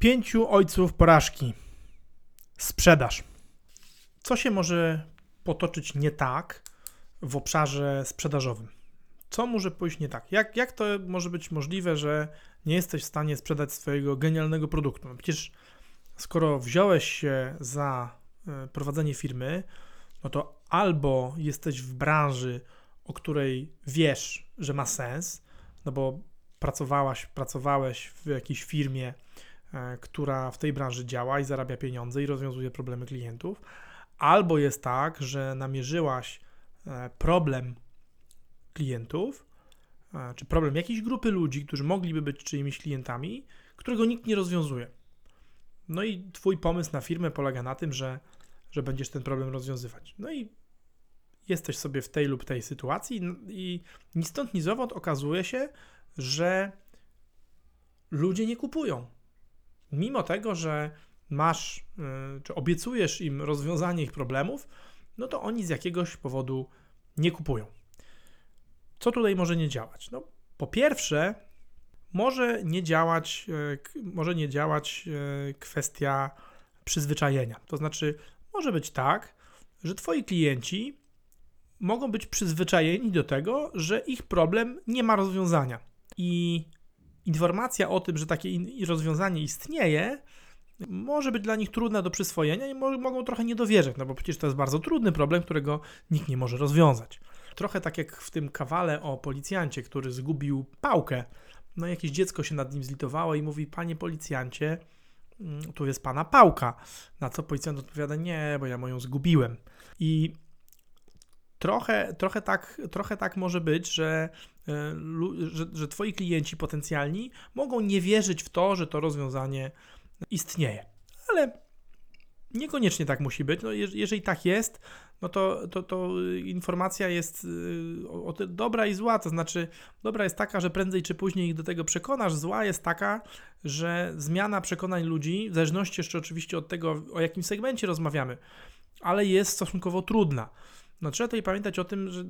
Pięciu ojców porażki. Sprzedaż. Co się może potoczyć nie tak w obszarze sprzedażowym? Co może pójść nie tak? Jak, jak to może być możliwe, że nie jesteś w stanie sprzedać swojego genialnego produktu? No przecież skoro wziąłeś się za e, prowadzenie firmy, no to albo jesteś w branży, o której wiesz, że ma sens, no bo pracowałaś, pracowałeś w jakiejś firmie, która w tej branży działa i zarabia pieniądze i rozwiązuje problemy klientów, albo jest tak, że namierzyłaś e, problem klientów, e, czy problem jakiejś grupy ludzi, którzy mogliby być czyimiś klientami, którego nikt nie rozwiązuje. No i twój pomysł na firmę polega na tym, że, że będziesz ten problem rozwiązywać. No i jesteś sobie w tej lub tej sytuacji i ni stąd, ni zowąd okazuje się, że ludzie nie kupują. Mimo tego, że masz, y, czy obiecujesz im rozwiązanie ich problemów, no to oni z jakiegoś powodu nie kupują. Co tutaj może nie działać? No, po pierwsze, może nie działać, y, może nie działać y, kwestia przyzwyczajenia. To znaczy, może być tak, że twoi klienci mogą być przyzwyczajeni do tego, że ich problem nie ma rozwiązania. I informacja o tym, że takie rozwiązanie istnieje, może być dla nich trudna do przyswojenia i mogą trochę nie dowierzyć, no bo przecież to jest bardzo trudny problem, którego nikt nie może rozwiązać. Trochę tak jak w tym kawale o policjancie, który zgubił pałkę. No jakieś dziecko się nad nim zlitowało i mówi, panie policjancie, mm, tu jest pana pałka. Na co policjant odpowiada, nie, bo ja moją zgubiłem. I trochę, trochę, tak, trochę tak może być, że, że, że twoi klienci potencjalni mogą nie wierzyć w to, że to rozwiązanie istnieje. Ale niekoniecznie tak musi być. No, jeżeli tak jest, no to, to, to informacja jest y, o, o dobra i zła. To znaczy, dobra jest taka, że prędzej czy później ich do tego przekonasz, zła jest taka, że zmiana przekonań ludzi, w zależności jeszcze oczywiście od tego, o jakim segmencie rozmawiamy, ale jest stosunkowo trudna. No trzeba tutaj pamiętać o tym, że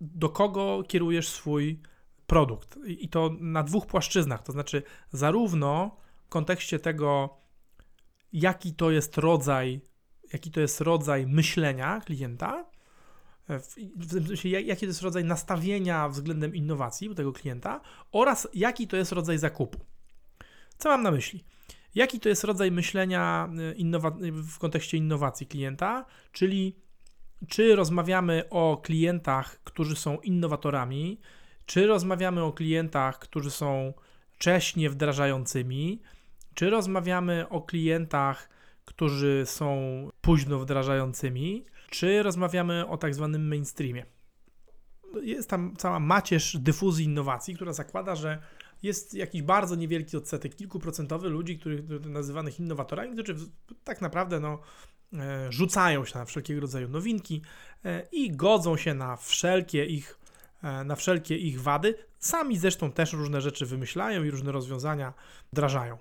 do kogo kierujesz swój produkt. I to na dwóch płaszczyznach. To znaczy, zarówno w kontekście tego, jaki to jest rodzaj, jaki to jest rodzaj myślenia klienta, w, w sensie, jaki to jest rodzaj nastawienia względem innowacji u tego klienta oraz jaki to jest rodzaj zakupu. Co mam na myśli? Jaki to jest rodzaj myślenia y, w kontekście innowacji klienta, czyli czy rozmawiamy o klientach, którzy są innowatorami, czy rozmawiamy o klientach, którzy są wcześnie wdrażającymi, czy rozmawiamy o klientach, którzy są późno wdrażającymi, czy rozmawiamy o tak zwanym mainstreamie. Jest tam cała macierz dyfuzji innowacji, która zakłada, że jest jakiś bardzo niewielki odsetek, kilkuprocentowy ludzi, których nazywanych innowatorami, którzy tak naprawdę no, rzucają się na wszelkiego rodzaju nowinki e, i godzą się na wszelkie ich, e, na wszelkie ich wady. Sami zresztą też różne rzeczy wymyślają i różne rozwiązania wdrażają.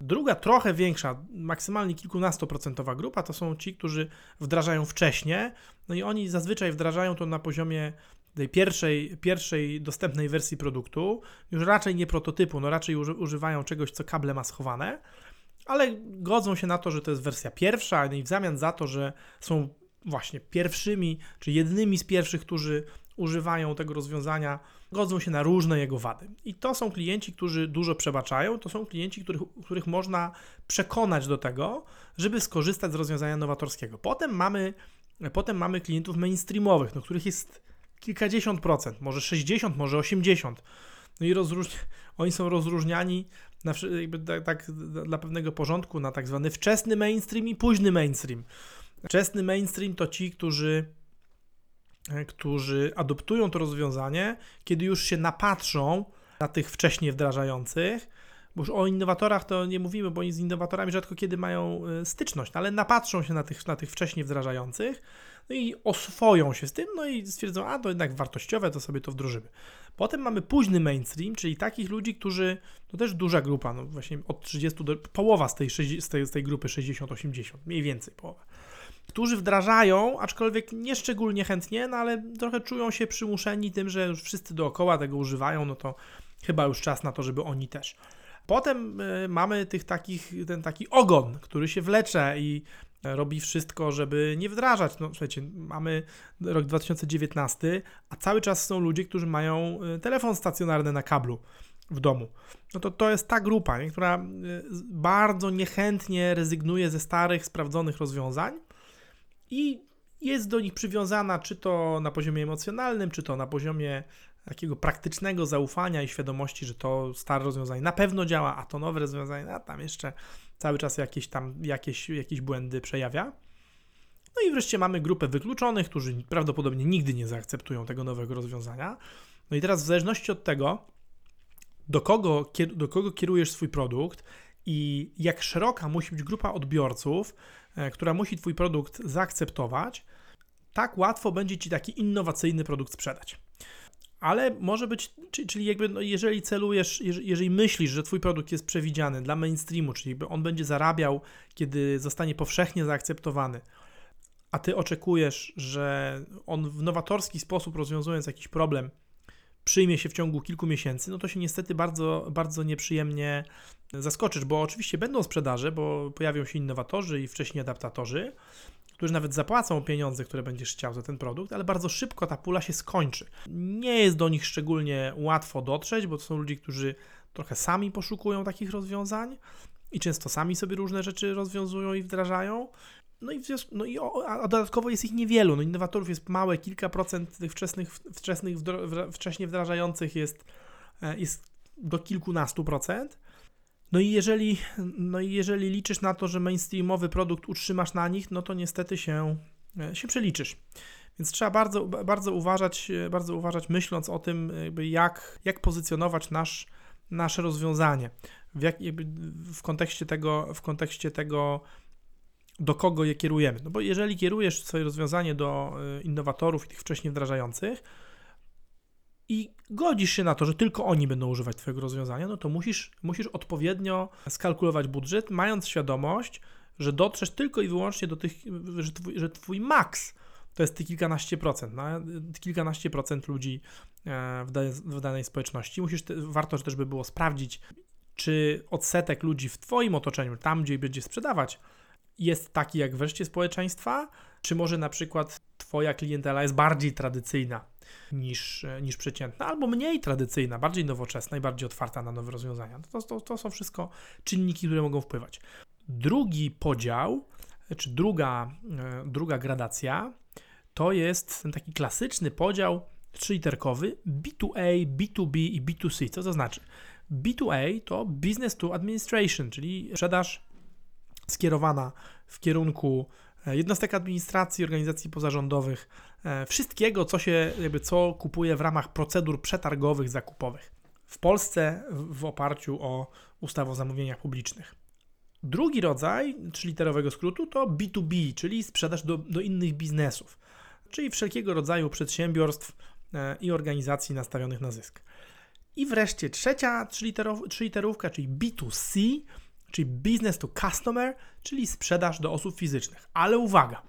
Druga, trochę większa, maksymalnie kilkunastoprocentowa grupa to są ci, którzy wdrażają wcześniej, no i oni zazwyczaj wdrażają to na poziomie tej pierwszej, pierwszej dostępnej wersji produktu, już raczej nie prototypu, no raczej używają czegoś, co kable ma schowane, ale godzą się na to, że to jest wersja pierwsza, no i w zamian za to, że są właśnie pierwszymi, czy jednymi z pierwszych, którzy używają tego rozwiązania, godzą się na różne jego wady. I to są klienci, którzy dużo przebaczają, to są klienci, których, których można przekonać do tego, żeby skorzystać z rozwiązania nowatorskiego. Potem mamy, potem mamy klientów mainstreamowych, no, których jest kilkadziesiąt procent, może 60, może 80. No i rozróżni, oni są rozróżniani na, jakby tak, tak, dla pewnego porządku na tak zwany wczesny mainstream i późny mainstream. Wczesny mainstream to ci, którzy, e, którzy adoptują to rozwiązanie, kiedy już się napatrzą na tych wcześniej wdrażających, bo już o innowatorach to nie mówimy, bo oni z innowatorami rzadko kiedy mają e, styczność, ale napatrzą się na tych, na tych wcześniej wdrażających, no i oswoją się z tym, no i stwierdzą, a to jednak wartościowe, to sobie to wdrożymy. Potem mamy późny mainstream, czyli takich ludzi, którzy, to też duża grupa, no właśnie od 30 do, połowa z tej, z tej, z tej grupy 60-80, mniej więcej połowa, którzy wdrażają, aczkolwiek nie szczególnie chętnie, no ale trochę czują się przymuszeni tym, że już wszyscy dookoła tego używają, no to chyba już czas na to, żeby oni też. Potem y, mamy tych takich, ten taki ogon, który się wlecze i robi wszystko, żeby nie wdrażać. No słuchajcie, mamy rok 2019, a cały czas są ludzie, którzy mają y, telefon stacjonarny na kablu w domu. No to to jest ta grupa, nie, która y, bardzo niechętnie rezygnuje ze starych, sprawdzonych rozwiązań i jest do nich przywiązana, czy to na poziomie emocjonalnym, czy to na poziomie takiego praktycznego zaufania i świadomości, że to stare rozwiązanie na pewno działa, a to nowe rozwiązanie, a tam jeszcze cały czas jakieś tam jakieś, jakieś błędy przejawia. No i wreszcie mamy grupę wykluczonych, którzy prawdopodobnie nigdy nie zaakceptują tego nowego rozwiązania. No i teraz w zależności od tego, do kogo, do kogo kierujesz swój produkt i jak szeroka musi być grupa odbiorców, e, która musi Twój produkt zaakceptować, tak łatwo będzie Ci taki innowacyjny produkt sprzedać. Ale może być, czyli jakby no jeżeli celujesz, jeżeli myślisz, że Twój produkt jest przewidziany dla mainstreamu, czyli on będzie zarabiał, kiedy zostanie powszechnie zaakceptowany, a Ty oczekujesz, że on w nowatorski sposób rozwiązując jakiś problem, przyjmie się w ciągu kilku miesięcy, no to się niestety bardzo, bardzo nieprzyjemnie zaskoczysz, bo oczywiście będą sprzedaże, bo pojawią się innowatorzy i wcześniej adaptatorzy, którzy nawet zapłacą pieniądze, które będziesz chciał za ten produkt, ale bardzo szybko ta pula się skończy. Nie jest do nich szczególnie łatwo dotrzeć, bo to są ludzie, którzy trochę sami poszukują takich rozwiązań i często sami sobie różne rzeczy rozwiązują i wdrażają. No i, no i a dodatkowo jest ich niewielu. No innowatorów jest małe, kilka procent tych wczesnych, wczesnych wcześnie wdrażających jest, e, jest do kilkunastu procent. No i jeżeli, no i jeżeli liczysz na to, że mainstreamowy produkt utrzymasz na nich, no to niestety się, e, się przeliczysz. Więc trzeba bardzo, bardzo uważać, e, bardzo uważać myśląc o tym, jak, jak pozycjonować nasz, nasze rozwiązanie. W, jak, w, kontekście tego, w kontekście tego, do kogo je kierujemy. No bo jeżeli kierujesz swoje rozwiązanie do e, innowatorów i tych wcześniej wdrażających i godzisz się na to, że tylko oni będą używać Twojego rozwiązania, no to musisz, musisz odpowiednio skalkulować budżet, mając świadomość, że dotrzesz tylko i wyłącznie do tych, że Twój, że twój maks to jest kilkanaście procent, no, kilkanaście procent ludzi e, w, w danej społeczności. Musisz, te, warto też by było sprawdzić, czy odsetek ludzi w Twoim otoczeniu, tam gdzie będzie sprzedawać, jest taki jak w reszcie społeczeństwa, czy może na przykład Twoja klientela jest bardziej tradycyjna niż, niż przeciętna, albo mniej tradycyjna, bardziej nowoczesna i bardziej otwarta na nowe rozwiązania. To, to, to są wszystko czynniki, które mogą wpływać. Drugi podział, czy druga, e, druga gradacja, to jest ten taki klasyczny podział trzyliterkowy B2A, B2B i B2C. Co to znaczy? B2A to Business to Administration, czyli sprzedaż skierowana w kierunku e, jednostek administracji, organizacji pozarządowych, wszystkiego, co się, jakby co kupuje w ramach procedur przetargowych, zakupowych. W Polsce w oparciu o ustawę o zamówieniach publicznych. Drugi rodzaj trzyliterowego skrótu to B2B, czyli sprzedaż do, do innych biznesów, czyli wszelkiego rodzaju przedsiębiorstw e, i organizacji nastawionych na zysk. I wreszcie trzecia trzyliterówka, czyli B2C, czyli business to customer, czyli sprzedaż do osób fizycznych. Ale uwaga!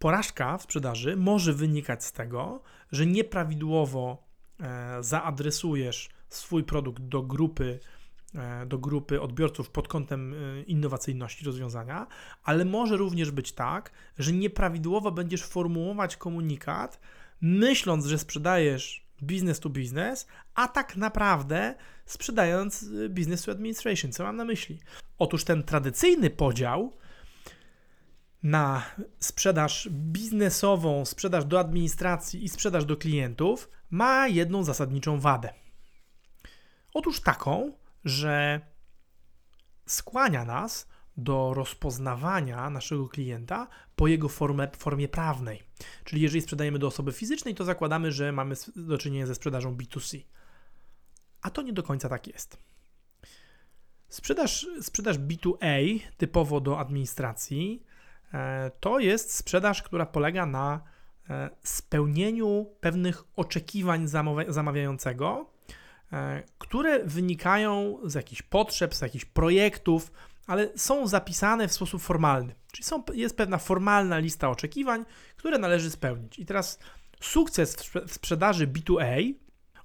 Porażka w sprzedaży może wynikać z tego, że nieprawidłowo e, zaadresujesz swój produkt do grupy, e, do grupy odbiorców pod kątem e, innowacyjności rozwiązania, ale może również być tak, że nieprawidłowo będziesz formułować komunikat, myśląc, że sprzedajesz business to business, a tak naprawdę sprzedając business to administration. Co mam na myśli? Otóż ten tradycyjny podział na sprzedaż biznesową, sprzedaż do administracji i sprzedaż do klientów ma jedną zasadniczą wadę. Otóż taką, że skłania nas do rozpoznawania naszego klienta po jego formie, formie prawnej. Czyli jeżeli sprzedajemy do osoby fizycznej, to zakładamy, że mamy do czynienia ze sprzedażą B2C. A to nie do końca tak jest. Sprzedaż, sprzedaż B2A, typowo do administracji, to jest sprzedaż, która polega na e, spełnieniu pewnych oczekiwań zamawiającego, e, które wynikają z jakichś potrzeb, z jakichś projektów, ale są zapisane w sposób formalny. Czyli są, jest pewna formalna lista oczekiwań, które należy spełnić. I teraz sukces w sprzedaży B2A,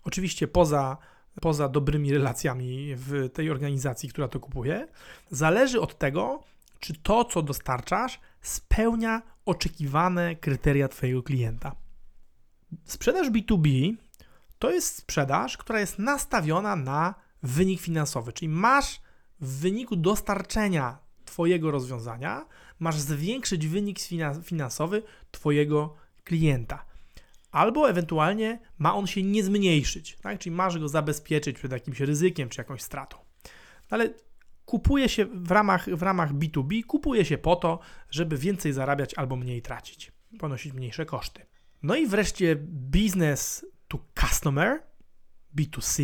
oczywiście poza poza dobrymi relacjami w tej organizacji, która to kupuje, zależy od tego, czy to, co dostarczasz, spełnia oczekiwane kryteria Twojego klienta. Sprzedaż B2B to jest sprzedaż, która jest nastawiona na wynik finansowy, czyli masz w wyniku dostarczenia Twojego rozwiązania, masz zwiększyć wynik finansowy Twojego klienta. Albo ewentualnie ma on się nie zmniejszyć, tak? czyli masz go zabezpieczyć przed jakimś ryzykiem czy jakąś stratą. Ale kupuje się w ramach, w ramach B2B, kupuje się po to, żeby więcej zarabiać albo mniej tracić, ponosić mniejsze koszty. No i wreszcie business to customer, B2C.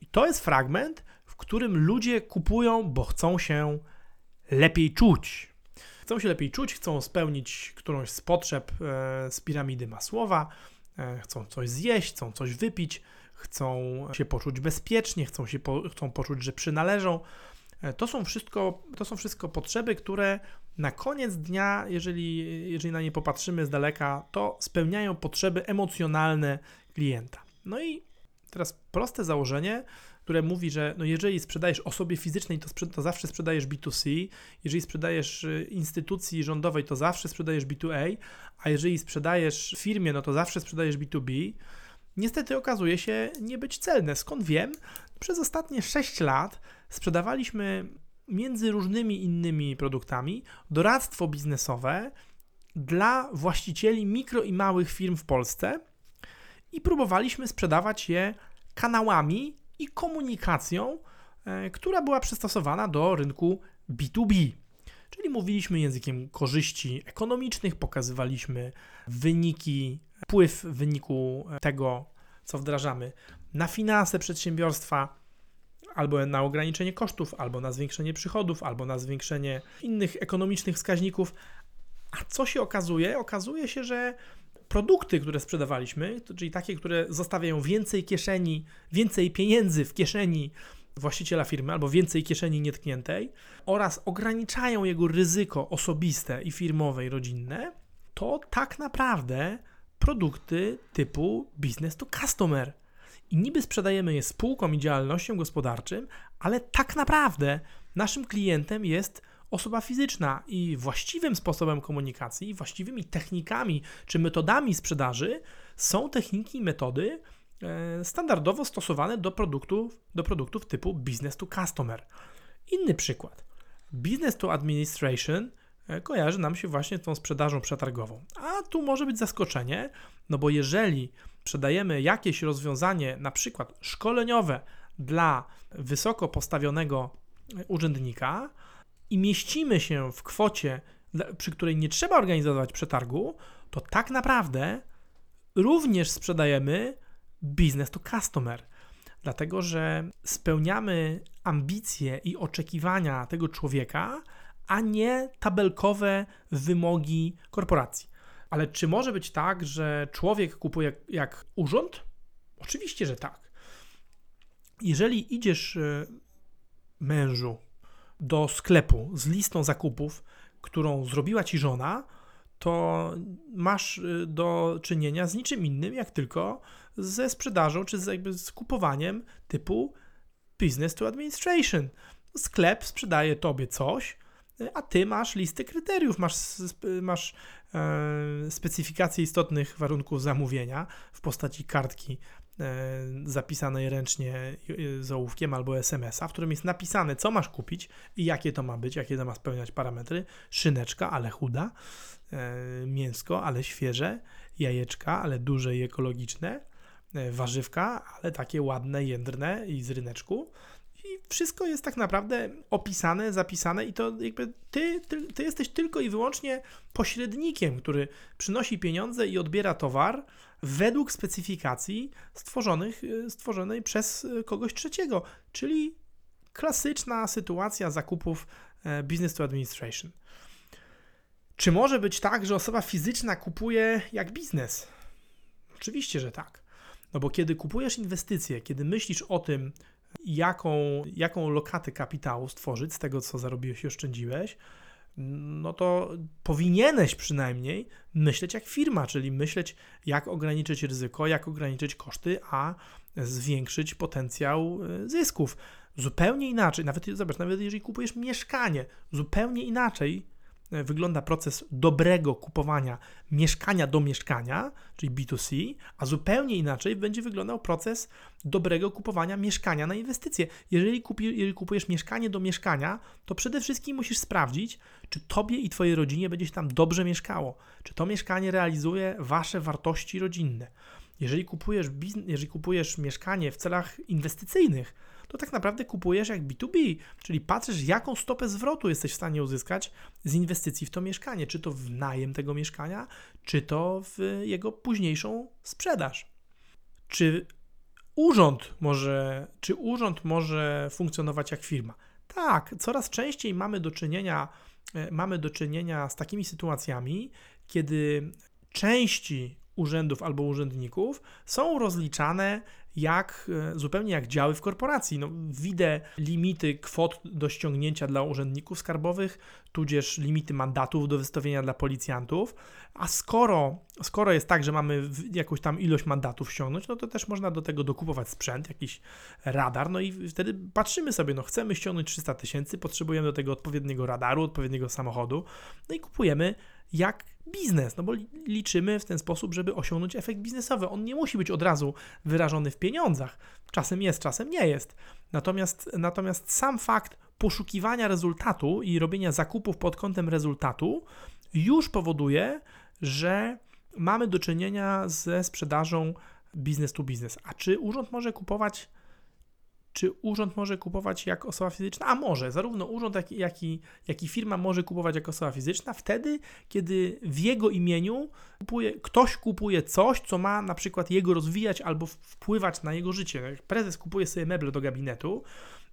I to jest fragment, w którym ludzie kupują, bo chcą się lepiej czuć. Chcą się lepiej czuć, chcą spełnić którąś z potrzeb e, z piramidy Masłowa, e, chcą coś zjeść, chcą coś wypić, chcą się poczuć bezpiecznie, chcą, się po, chcą poczuć, że przynależą. E, to są, wszystko, to są wszystko potrzeby, które na koniec dnia, jeżeli, jeżeli na nie popatrzymy z daleka, to spełniają potrzeby emocjonalne klienta. No i teraz proste założenie, które mówi, że no jeżeli sprzedajesz osobie fizycznej, to, to zawsze sprzedajesz B2C, jeżeli sprzedajesz y, instytucji rządowej, to zawsze sprzedajesz B2A, a jeżeli sprzedajesz firmie, no to zawsze sprzedajesz B2B. Niestety okazuje się nie być celne. Skąd wiem? Przez ostatnie 6 lat sprzedawaliśmy między różnymi innymi produktami doradztwo biznesowe dla właścicieli mikro i małych firm w Polsce i próbowaliśmy sprzedawać je kanałami i komunikacją, e, która była przystosowana do rynku B2B. Czyli mówiliśmy językiem korzyści ekonomicznych, pokazywaliśmy wyniki, wpływ wyniku tego, co wdrażamy na finanse przedsiębiorstwa, albo na ograniczenie kosztów, albo na zwiększenie przychodów, albo na zwiększenie innych ekonomicznych wskaźników. A co się okazuje? Okazuje się, że produkty, które sprzedawaliśmy, czyli takie, które zostawiają więcej kieszeni, więcej pieniędzy w kieszeni właściciela firmy albo więcej kieszeni nietkniętej oraz ograniczają jego ryzyko osobiste i firmowe i rodzinne, to tak naprawdę produkty typu business to customer. I niby sprzedajemy je spółkom i działalnościom gospodarczym, ale tak naprawdę naszym klientem jest osoba fizyczna i właściwym sposobem komunikacji, właściwymi technikami czy metodami sprzedaży są techniki i metody e, standardowo stosowane do produktów, do produktów typu business to customer. Inny przykład. Business to administration e, kojarzy nam się właśnie tą sprzedażą przetargową. A tu może być zaskoczenie, no bo jeżeli sprzedajemy jakieś rozwiązanie, na przykład szkoleniowe dla wysoko postawionego urzędnika, i mieścimy się w kwocie, przy której nie trzeba organizować przetargu, to tak naprawdę również sprzedajemy business to customer. Dlatego, że spełniamy ambicje i oczekiwania tego człowieka, a nie tabelkowe wymogi korporacji. Ale czy może być tak, że człowiek kupuje jak, urząd? Oczywiście, że tak. Jeżeli idziesz e, mężu do sklepu z listą zakupów, którą zrobiła ci żona, to masz y, do czynienia z niczym innym, jak tylko ze sprzedażą, czy z, jakby z kupowaniem typu business to administration. Sklep sprzedaje tobie coś, a ty masz listę kryteriów, masz, masz e, specyfikację istotnych warunków zamówienia w postaci kartki E, zapisanej ręcznie e, z ołówkiem albo SMS-a, w którym jest napisane, co masz kupić i jakie to ma być, jakie to ma spełniać parametry. Szyneczka, ale chuda, e, mięsko, ale świeże, jajeczka, ale duże i ekologiczne, warzywka, ale takie ładne, jędrne i z ryneczku. I wszystko jest tak naprawdę opisane, zapisane, i to jakby ty, ty, ty jesteś tylko i wyłącznie pośrednikiem, który przynosi pieniądze i odbiera towar według specyfikacji stworzonych, y, stworzonej przez y, kogoś trzeciego, czyli klasyczna sytuacja zakupów e, business to administration. Czy może być tak, że osoba fizyczna kupuje jak biznes? Oczywiście, że tak. No bo kiedy kupujesz inwestycje, kiedy myślisz o tym, jaką, jaką lokatę kapitału stworzyć z tego, co zarobiłeś i oszczędziłeś, no to powinieneś przynajmniej myśleć jak firma, czyli myśleć, jak ograniczyć ryzyko, jak ograniczyć koszty, a zwiększyć potencjał y, zysków. Zupełnie inaczej, nawet zobacz, nawet jeżeli kupujesz mieszkanie, zupełnie inaczej E, wygląda proces dobrego kupowania mieszkania do mieszkania, czyli B2C, a zupełnie inaczej będzie wyglądał proces dobrego kupowania mieszkania na inwestycje. Jeżeli, kupi, jeżeli kupujesz mieszkanie do mieszkania, to przede wszystkim musisz sprawdzić, czy tobie i twojej rodzinie będzie się tam dobrze mieszkało, czy to mieszkanie realizuje wasze wartości rodzinne. Jeżeli kupujesz, jeżeli kupujesz mieszkanie w celach inwestycyjnych, to tak naprawdę kupujesz jak B2B, czyli patrzysz, jaką stopę zwrotu jesteś w stanie uzyskać z inwestycji w to mieszkanie, czy to w najem tego mieszkania, czy to w jego późniejszą sprzedaż. Czy urząd może, czy urząd może funkcjonować jak firma? Tak, coraz częściej mamy do czynienia, e, mamy do czynienia z takimi sytuacjami, kiedy części urzędów albo urzędników są rozliczane jak, e, zupełnie jak działy w korporacji. No, widzę limity kwot do ściągnięcia dla urzędników skarbowych, tudzież limity mandatów do wystawienia dla policjantów, a skoro, skoro jest tak, że mamy jakąś tam ilość mandatów ściągnąć, no to też można do tego dokupować sprzęt, jakiś radar, no i wtedy patrzymy sobie, no chcemy ściągnąć 300 tysięcy, potrzebujemy do tego odpowiedniego radaru, odpowiedniego samochodu, no i kupujemy jak biznes, no bo liczymy w ten sposób, żeby osiągnąć efekt biznesowy. On nie musi być od razu wyrażony w pieniądzach. Czasem jest, czasem nie jest. Natomiast, natomiast sam fakt poszukiwania rezultatu i robienia zakupów pod kątem rezultatu już powoduje, że mamy do czynienia ze sprzedażą biznes to biznes. A czy urząd może kupować czy urząd może kupować jak osoba fizyczna? A może, zarówno urząd, jak, jak, i, jak i firma może kupować jako osoba fizyczna wtedy, kiedy w jego imieniu kupuje, ktoś kupuje coś, co ma na przykład jego rozwijać albo wpływać na jego życie. Jak prezes kupuje sobie meble do gabinetu,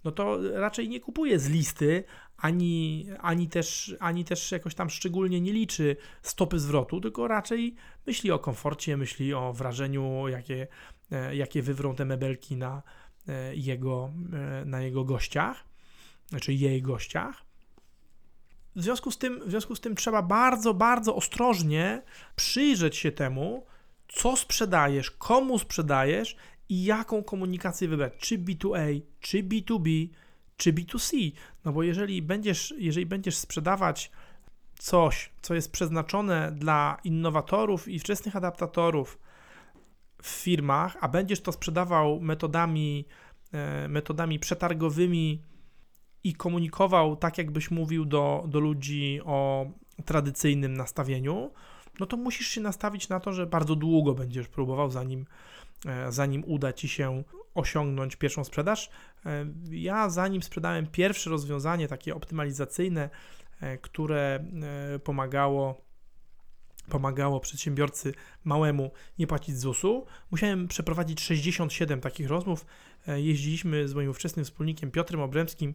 no to raczej nie kupuje z listy, ani, ani, też, ani też jakoś tam szczególnie nie liczy stopy zwrotu, tylko raczej myśli o komforcie, myśli o wrażeniu, jakie, e, jakie wywrą te mebelki na, jego, e, na jego gościach, znaczy jej gościach. W związku, z tym, w związku z tym trzeba bardzo, bardzo ostrożnie przyjrzeć się temu, co sprzedajesz, komu sprzedajesz i jaką komunikację wybrać, czy B2A, czy B2B, czy B2C. No bo jeżeli będziesz, jeżeli będziesz sprzedawać coś, co jest przeznaczone dla innowatorów i wczesnych adaptatorów, w firmach, a będziesz to sprzedawał metodami, e, metodami przetargowymi i komunikował tak, jakbyś mówił do, do ludzi o tradycyjnym nastawieniu, no to musisz się nastawić na to, że bardzo długo będziesz próbował, zanim, e, zanim uda ci się osiągnąć pierwszą sprzedaż. E, ja zanim sprzedałem pierwsze rozwiązanie takie optymalizacyjne, które pomagało pomagało przedsiębiorcy małemu nie płacić ZUS-u. Musiałem przeprowadzić 67 takich rozmów. E, jeździliśmy z moim ówczesnym wspólnikiem Piotrem Obremskim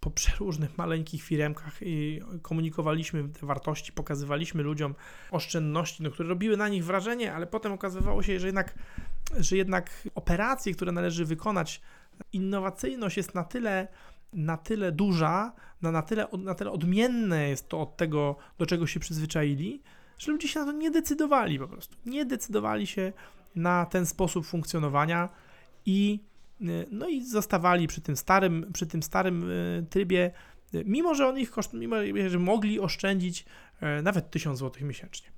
po przeróżnych maleńkich firmkach i komunikowaliśmy te wartości, pokazywaliśmy ludziom oszczędności, no, które robiły na nich wrażenie, ale potem okazywało się, że jednak, że jednak operacje, które należy wykonać, innowacyjność jest na tyle na tyle duża, na, na, tyle, na tyle odmienne jest to od tego, do czego się przyzwyczaili, że ludzie się na to nie decydowali po prostu. Nie decydowali się na ten sposób funkcjonowania i y, no i zostawali przy tym starym, przy tym starym y, trybie, y, mimo że on ich koszt, mimo że mogli oszczędzić nawet 1000 zł miesięcznie.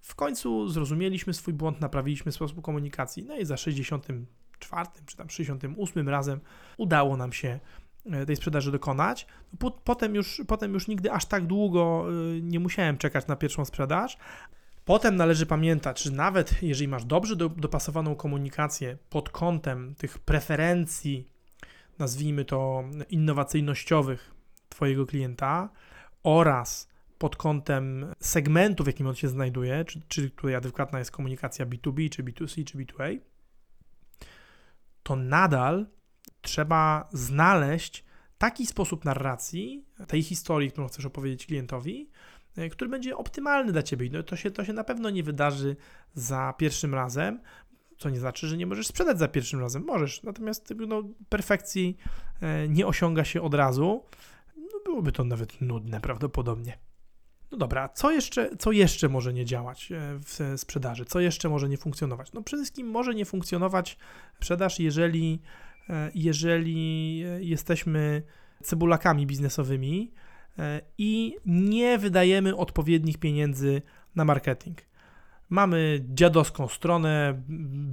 W końcu zrozumieliśmy swój błąd, naprawiliśmy sposób komunikacji, no i za 64 czy tam 68 razem udało nam się tej sprzedaży dokonać. Potem już, potem już nigdy aż tak długo e, nie musiałem czekać na pierwszą sprzedaż. Potem należy pamiętać, że nawet jeżeli masz dobrze do, dopasowaną komunikację pod kątem tych preferencji, nazwijmy to innowacyjnościowych Twojego klienta oraz pod kątem segmentu, w jakim on się znajduje, czy, czy tutaj adekwatna jest komunikacja B2B, czy B2C, czy B2A, to nadal trzeba znaleźć taki sposób narracji tej historii, którą chcesz opowiedzieć klientowi, e, który będzie optymalny dla ciebie. No to się, to się na pewno nie wydarzy za pierwszym razem, co nie znaczy, że nie możesz sprzedać za pierwszym razem. Możesz, natomiast no, perfekcji e, nie osiąga się od razu. No, byłoby to nawet nudne prawdopodobnie. No dobra, co jeszcze, co jeszcze może nie działać e, w sprzedaży? Co jeszcze może nie funkcjonować? No przede wszystkim może nie funkcjonować sprzedaż, jeżeli, jeżeli jesteśmy cebulakami biznesowymi e, i nie wydajemy odpowiednich pieniędzy na marketing. Mamy dziadowską stronę,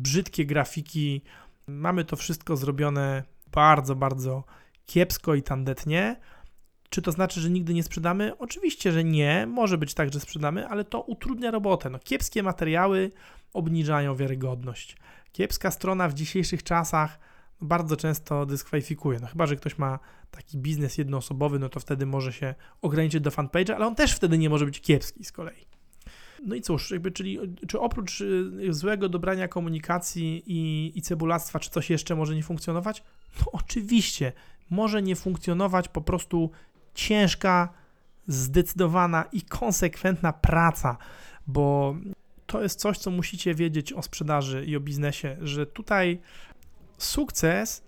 brzydkie grafiki, mamy to wszystko zrobione bardzo, bardzo kiepsko i tandetnie. Czy to znaczy, że nigdy nie sprzedamy? Oczywiście, że nie. Może być tak, że sprzedamy, ale to utrudnia robotę. No, kiepskie materiały obniżają wiarygodność. Kiepska strona w dzisiejszych czasach bardzo często dyskwalifikuje. No chyba, że ktoś ma taki biznes jednoosobowy, no to wtedy może się ograniczyć do fanpage'a, ale on też wtedy nie może być kiepski z kolei. No i cóż, jakby, czyli czy oprócz y, złego dobrania komunikacji i, i cebulactwa, czy coś jeszcze może nie funkcjonować? No oczywiście, może nie funkcjonować po prostu ciężka, zdecydowana i konsekwentna praca, bo to jest coś, co musicie wiedzieć o sprzedaży i o biznesie, że tutaj sukces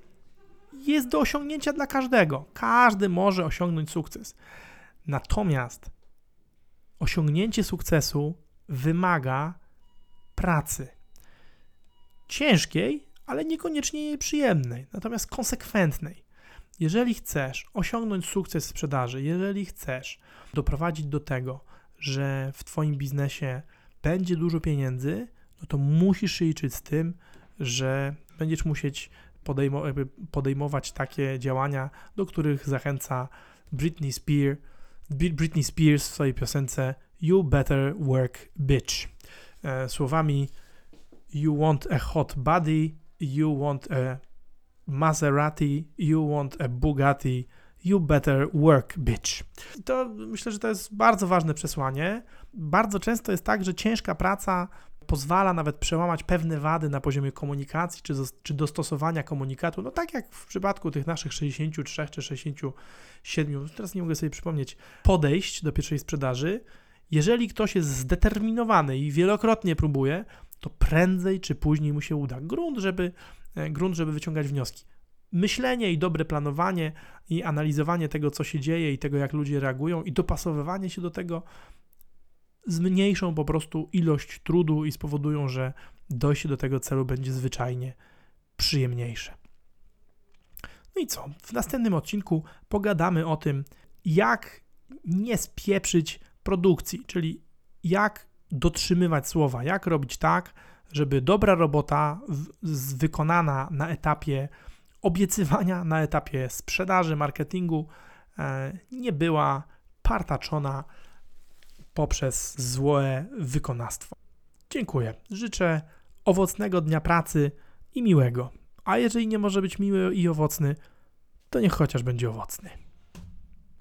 jest do osiągnięcia dla każdego. Każdy może osiągnąć sukces. Natomiast osiągnięcie sukcesu wymaga pracy. Ciężkiej, ale niekoniecznie jej przyjemnej, natomiast konsekwentnej. Jeżeli chcesz osiągnąć sukces sprzedaży, jeżeli chcesz doprowadzić do tego, że w Twoim biznesie będzie dużo pieniędzy, no to musisz liczyć z tym, że będziesz musieć podejmo podejmować takie działania, do których zachęca Britney Spears, Britney Spears w swojej piosence You Better Work Bitch. E, słowami You want a hot body, you want a Maserati, you want a Bugatti, you better work, bitch. To myślę, że to jest bardzo ważne przesłanie. Bardzo często jest tak, że ciężka praca pozwala nawet przełamać pewne wady na poziomie komunikacji czy, czy dostosowania komunikatu. No tak jak w przypadku tych naszych 63 czy 67, teraz nie mogę sobie przypomnieć, podejść do pierwszej sprzedaży. Jeżeli ktoś jest zdeterminowany i wielokrotnie próbuje, to prędzej czy później mu się uda. Grunt, żeby, e, grunt, żeby wyciągać wnioski. Myślenie i dobre planowanie i analizowanie tego, co się dzieje i tego, jak ludzie reagują i dopasowywanie się do tego zmniejszą po prostu ilość trudu i spowodują, że dojście do tego celu będzie zwyczajnie przyjemniejsze. No i co? W następnym odcinku pogadamy o tym, jak nie spieprzyć produkcji, czyli jak dotrzymywać słowa, jak robić tak, żeby dobra robota w, wykonana na etapie obiecywania, na etapie sprzedaży, marketingu e, nie była partaczona poprzez złe wykonawstwo. Dziękuję. Życzę owocnego dnia pracy i miłego. A jeżeli nie może być miły i owocny, to niech chociaż będzie owocny.